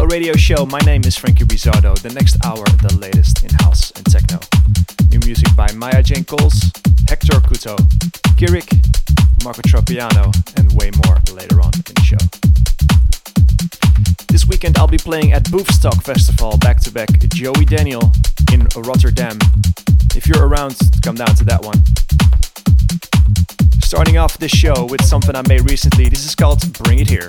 Flow Radio Show. My name is Frankie Rizardo. The next hour, the latest in house and techno. New music by Maya Coles, Hector Couto, Kirik, Marco Tropiano, and way more later on in the show. This weekend I'll be playing at Boofstock Festival back to back Joey Daniel in Rotterdam. If you're around, come down to that one. Starting off this show with something I made recently. This is called Bring It Here.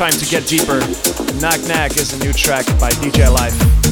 time to get deeper. Nag Nag is a new track by DJ Life.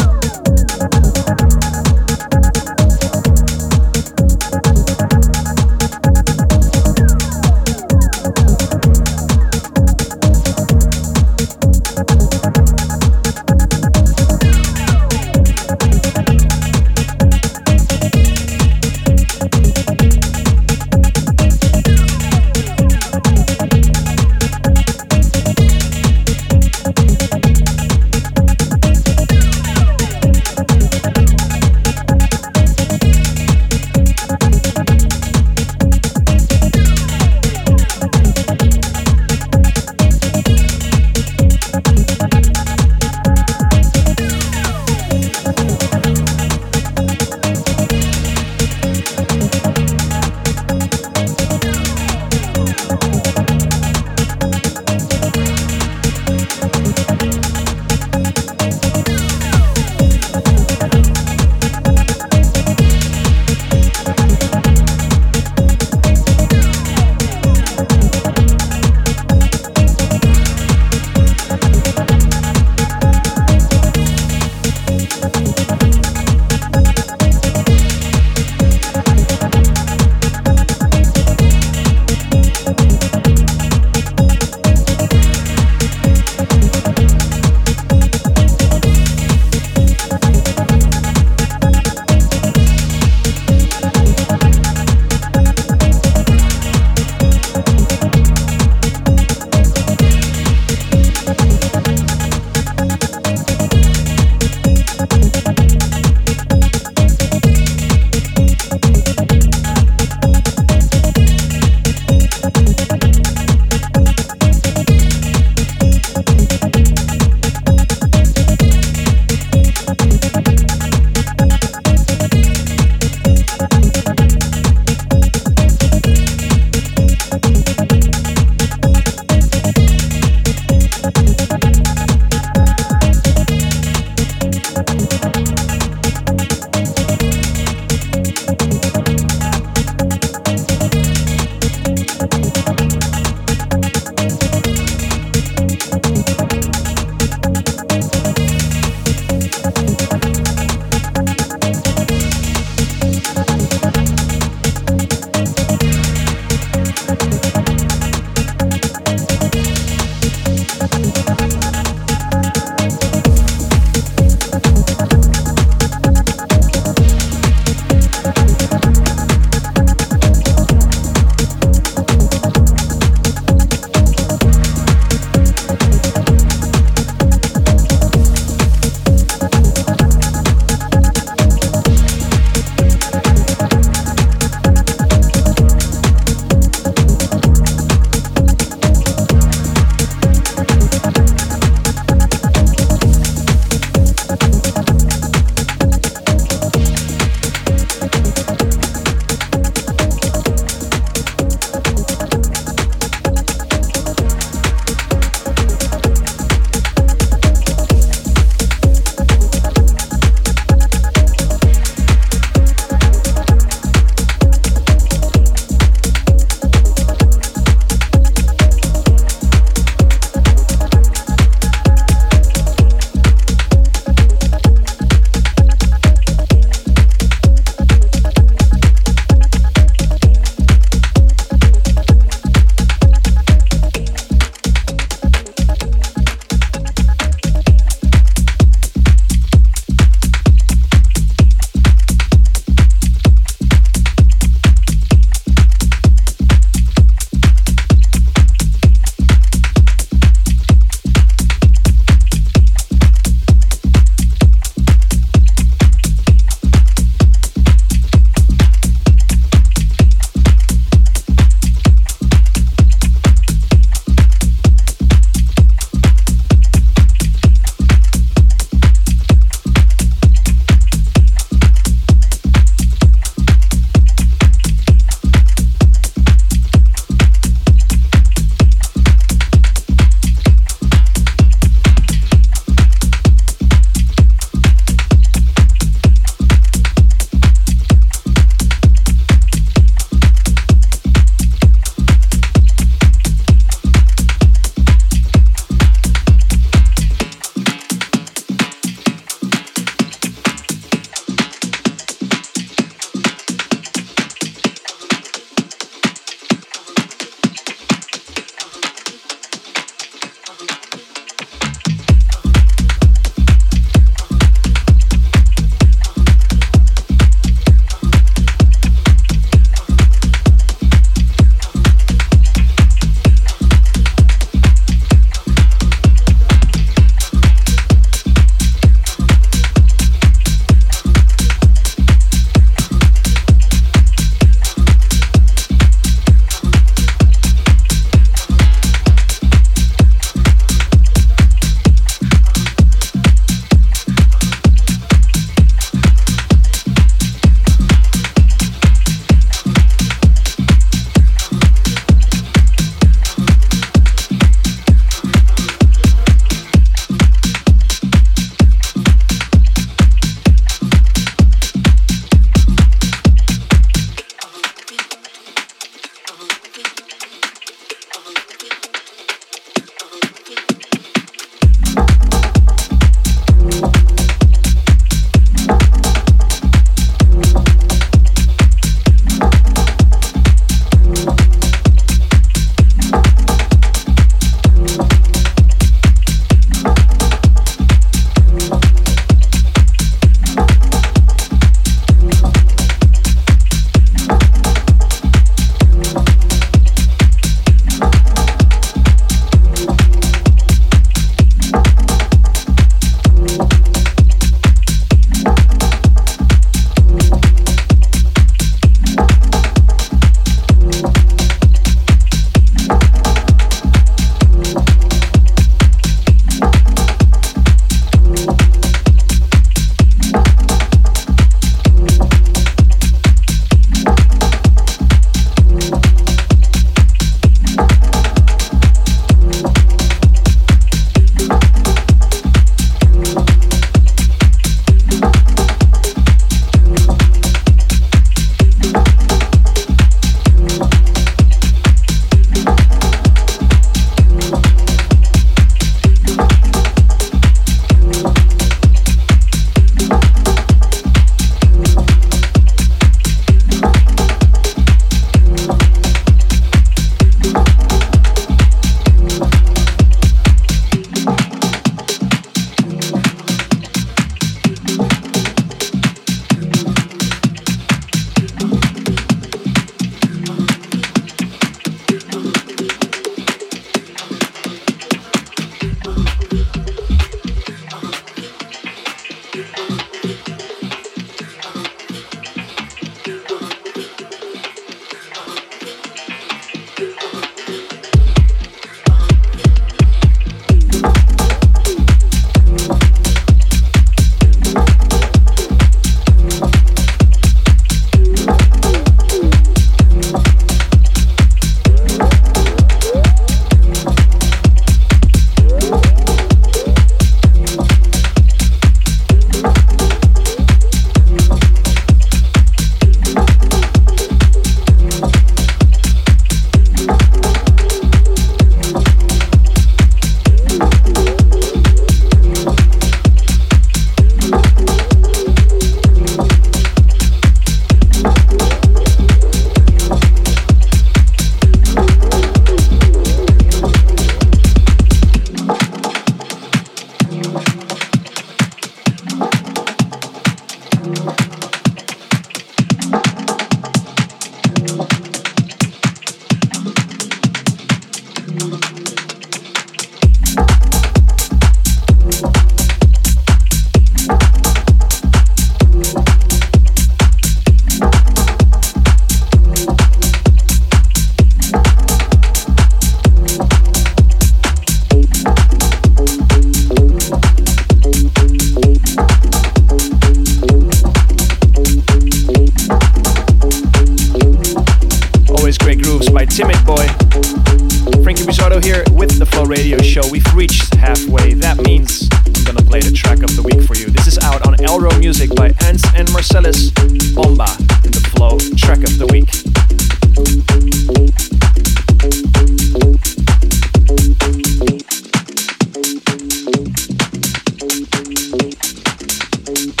Thank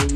you.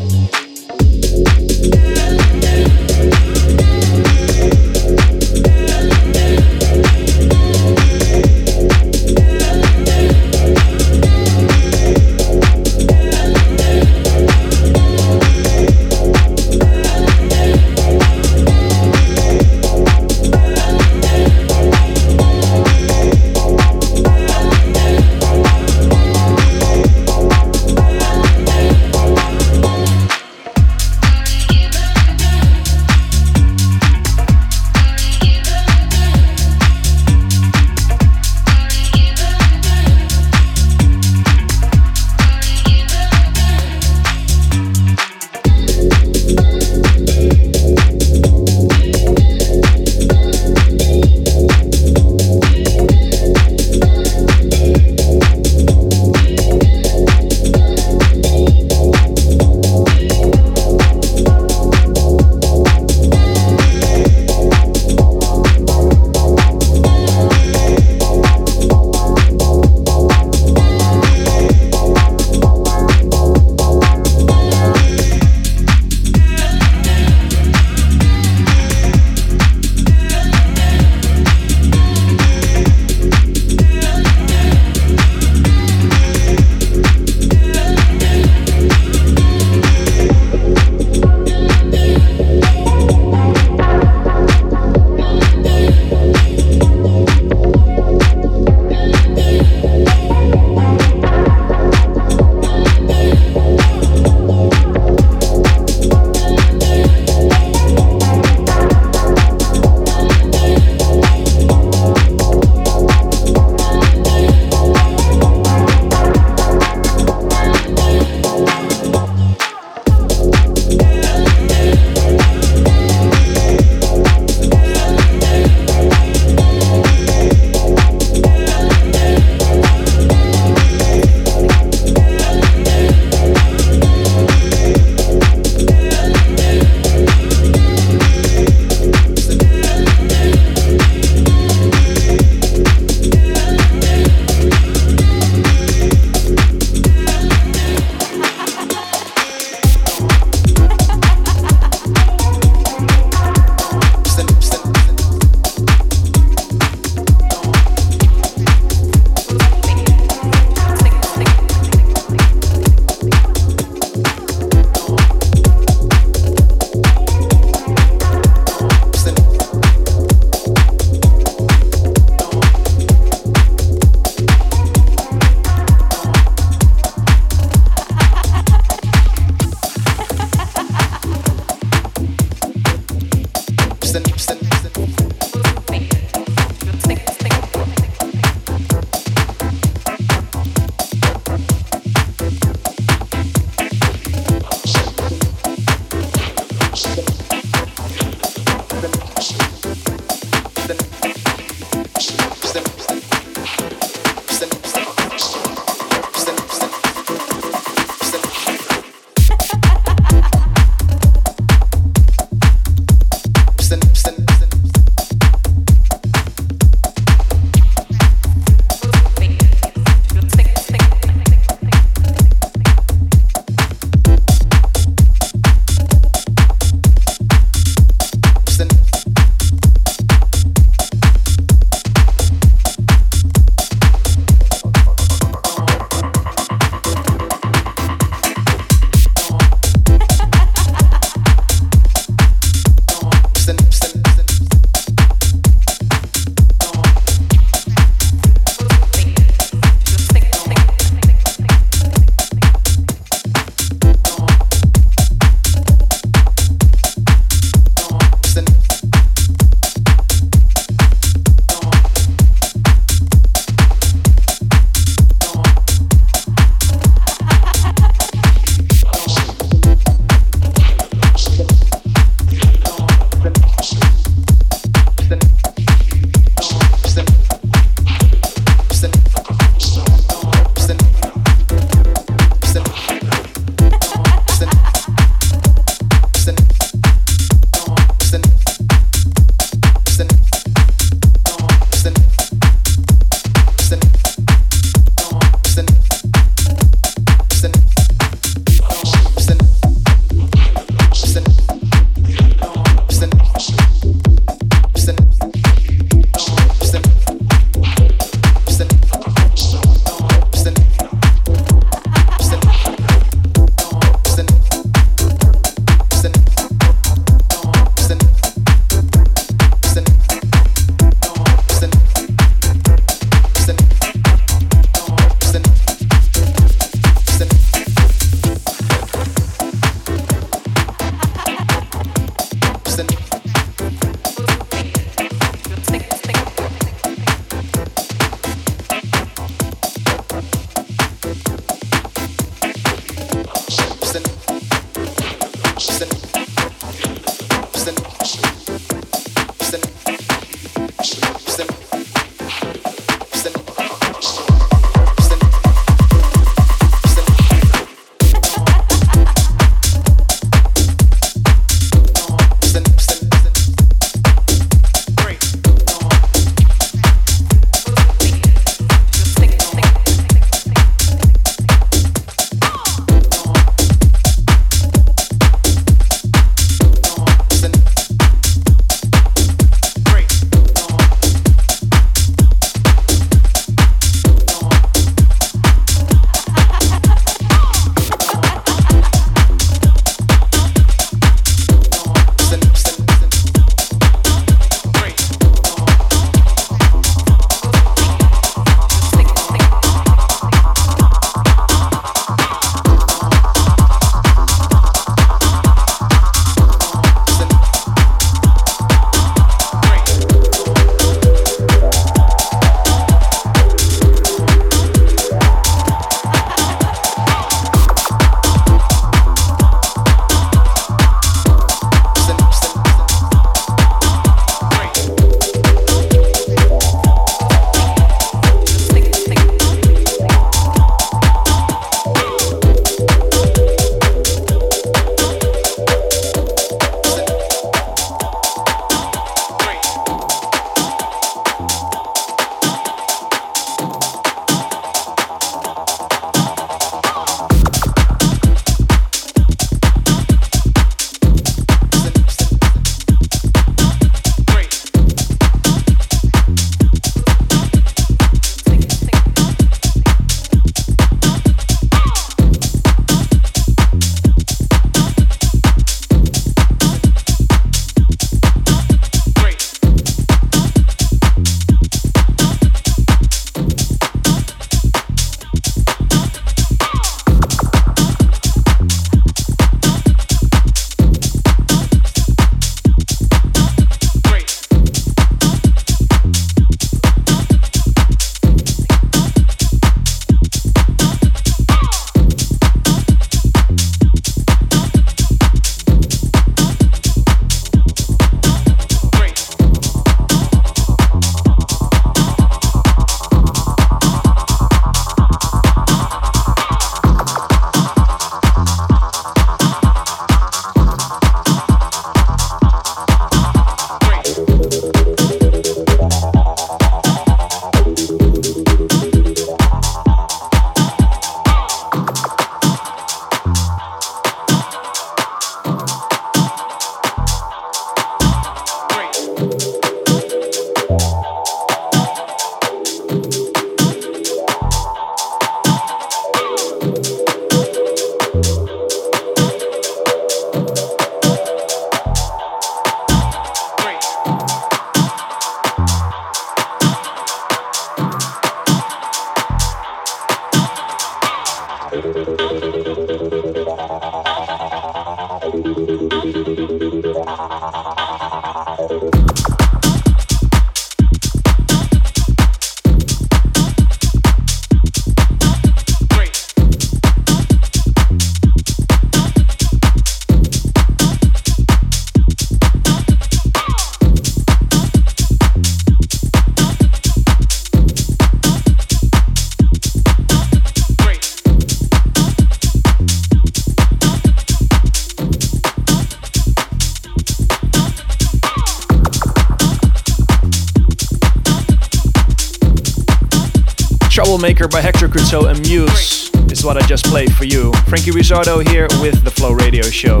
Troublemaker by Hector Couto and Muse is what I just played for you. Frankie Rizardo here with the Flow Radio Show.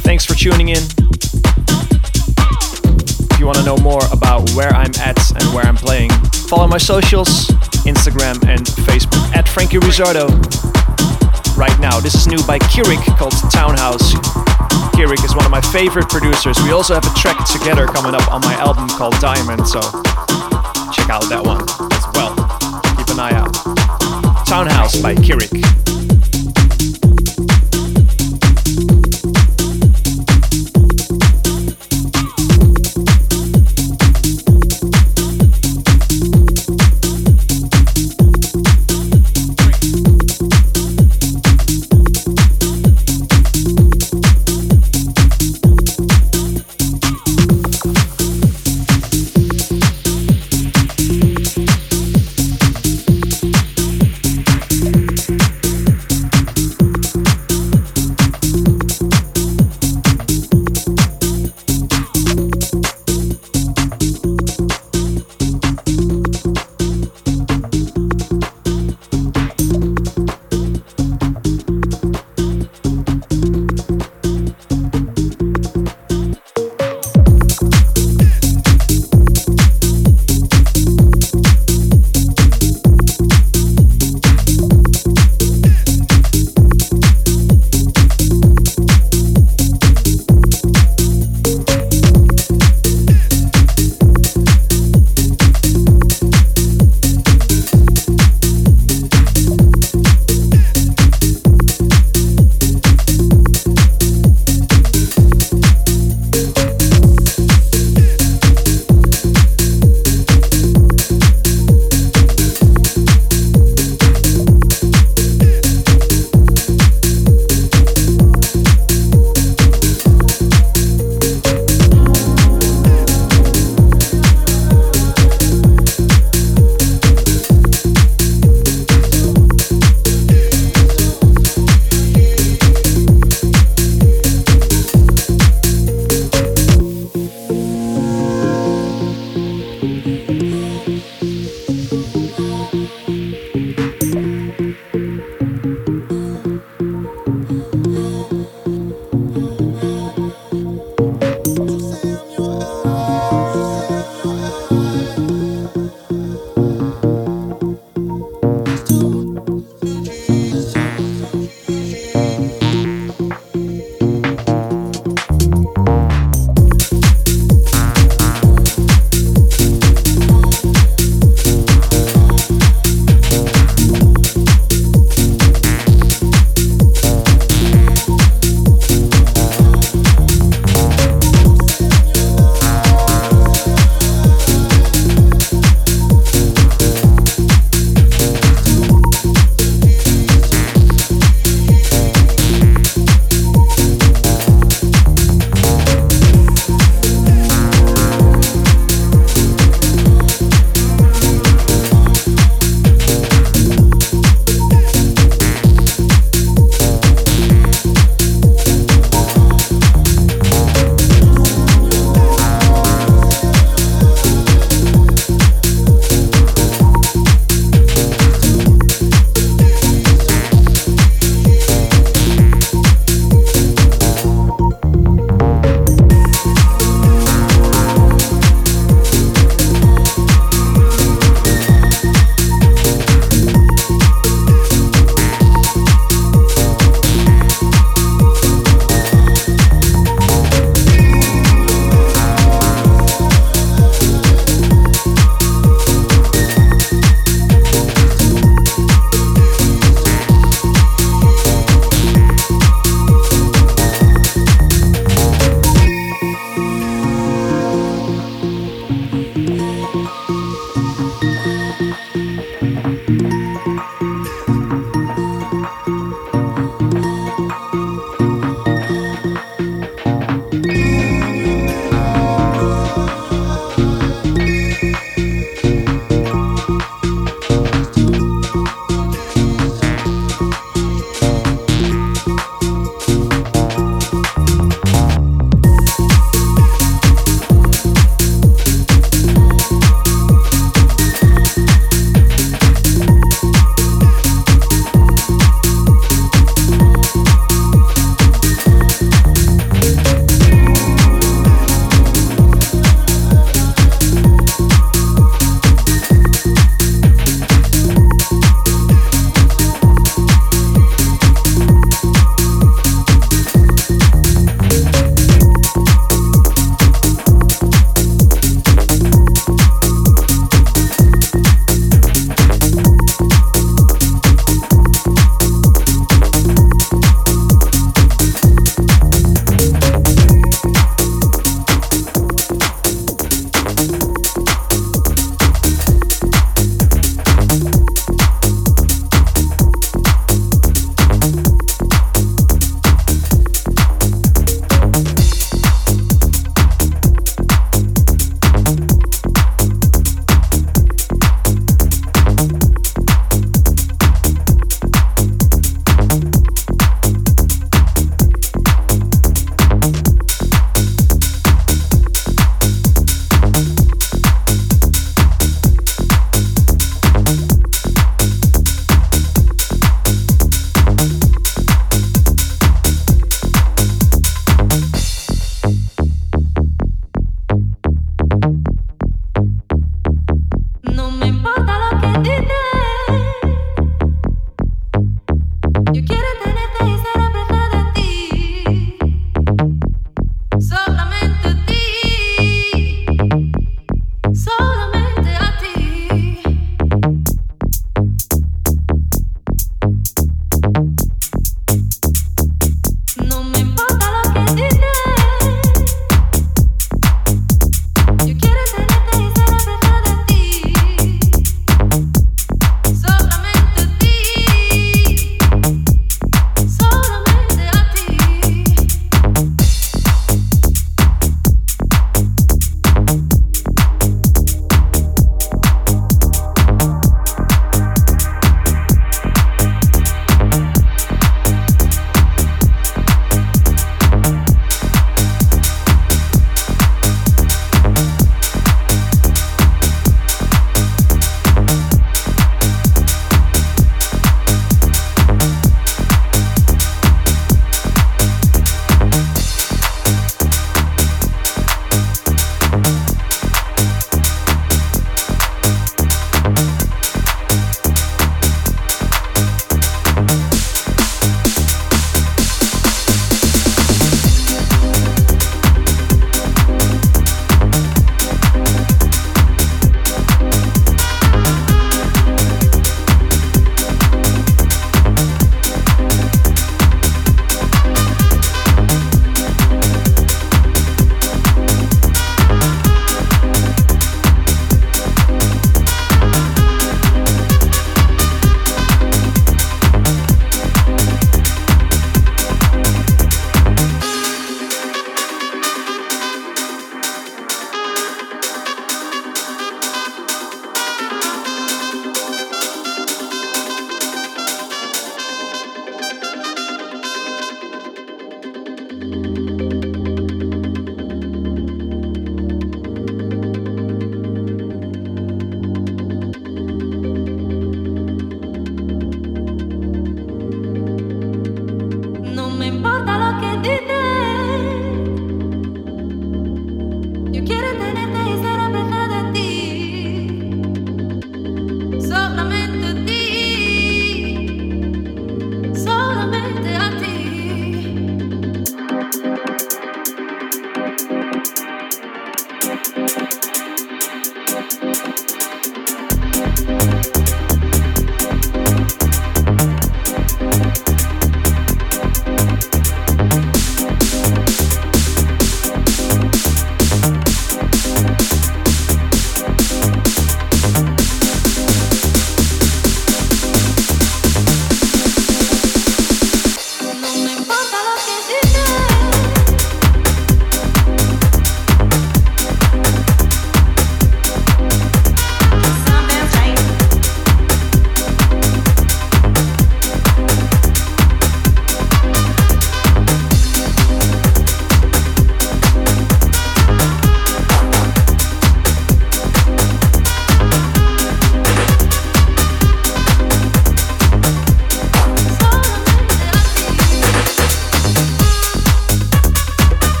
Thanks for tuning in. If you want to know more about where I'm at and where I'm playing, follow my socials, Instagram and Facebook at Frankie Rizardo. Right now, this is new by Kirik called Townhouse. Kirik is one of my favorite producers. We also have a track together coming up on my album called Diamond, so check out that one Townhouse by Kirik.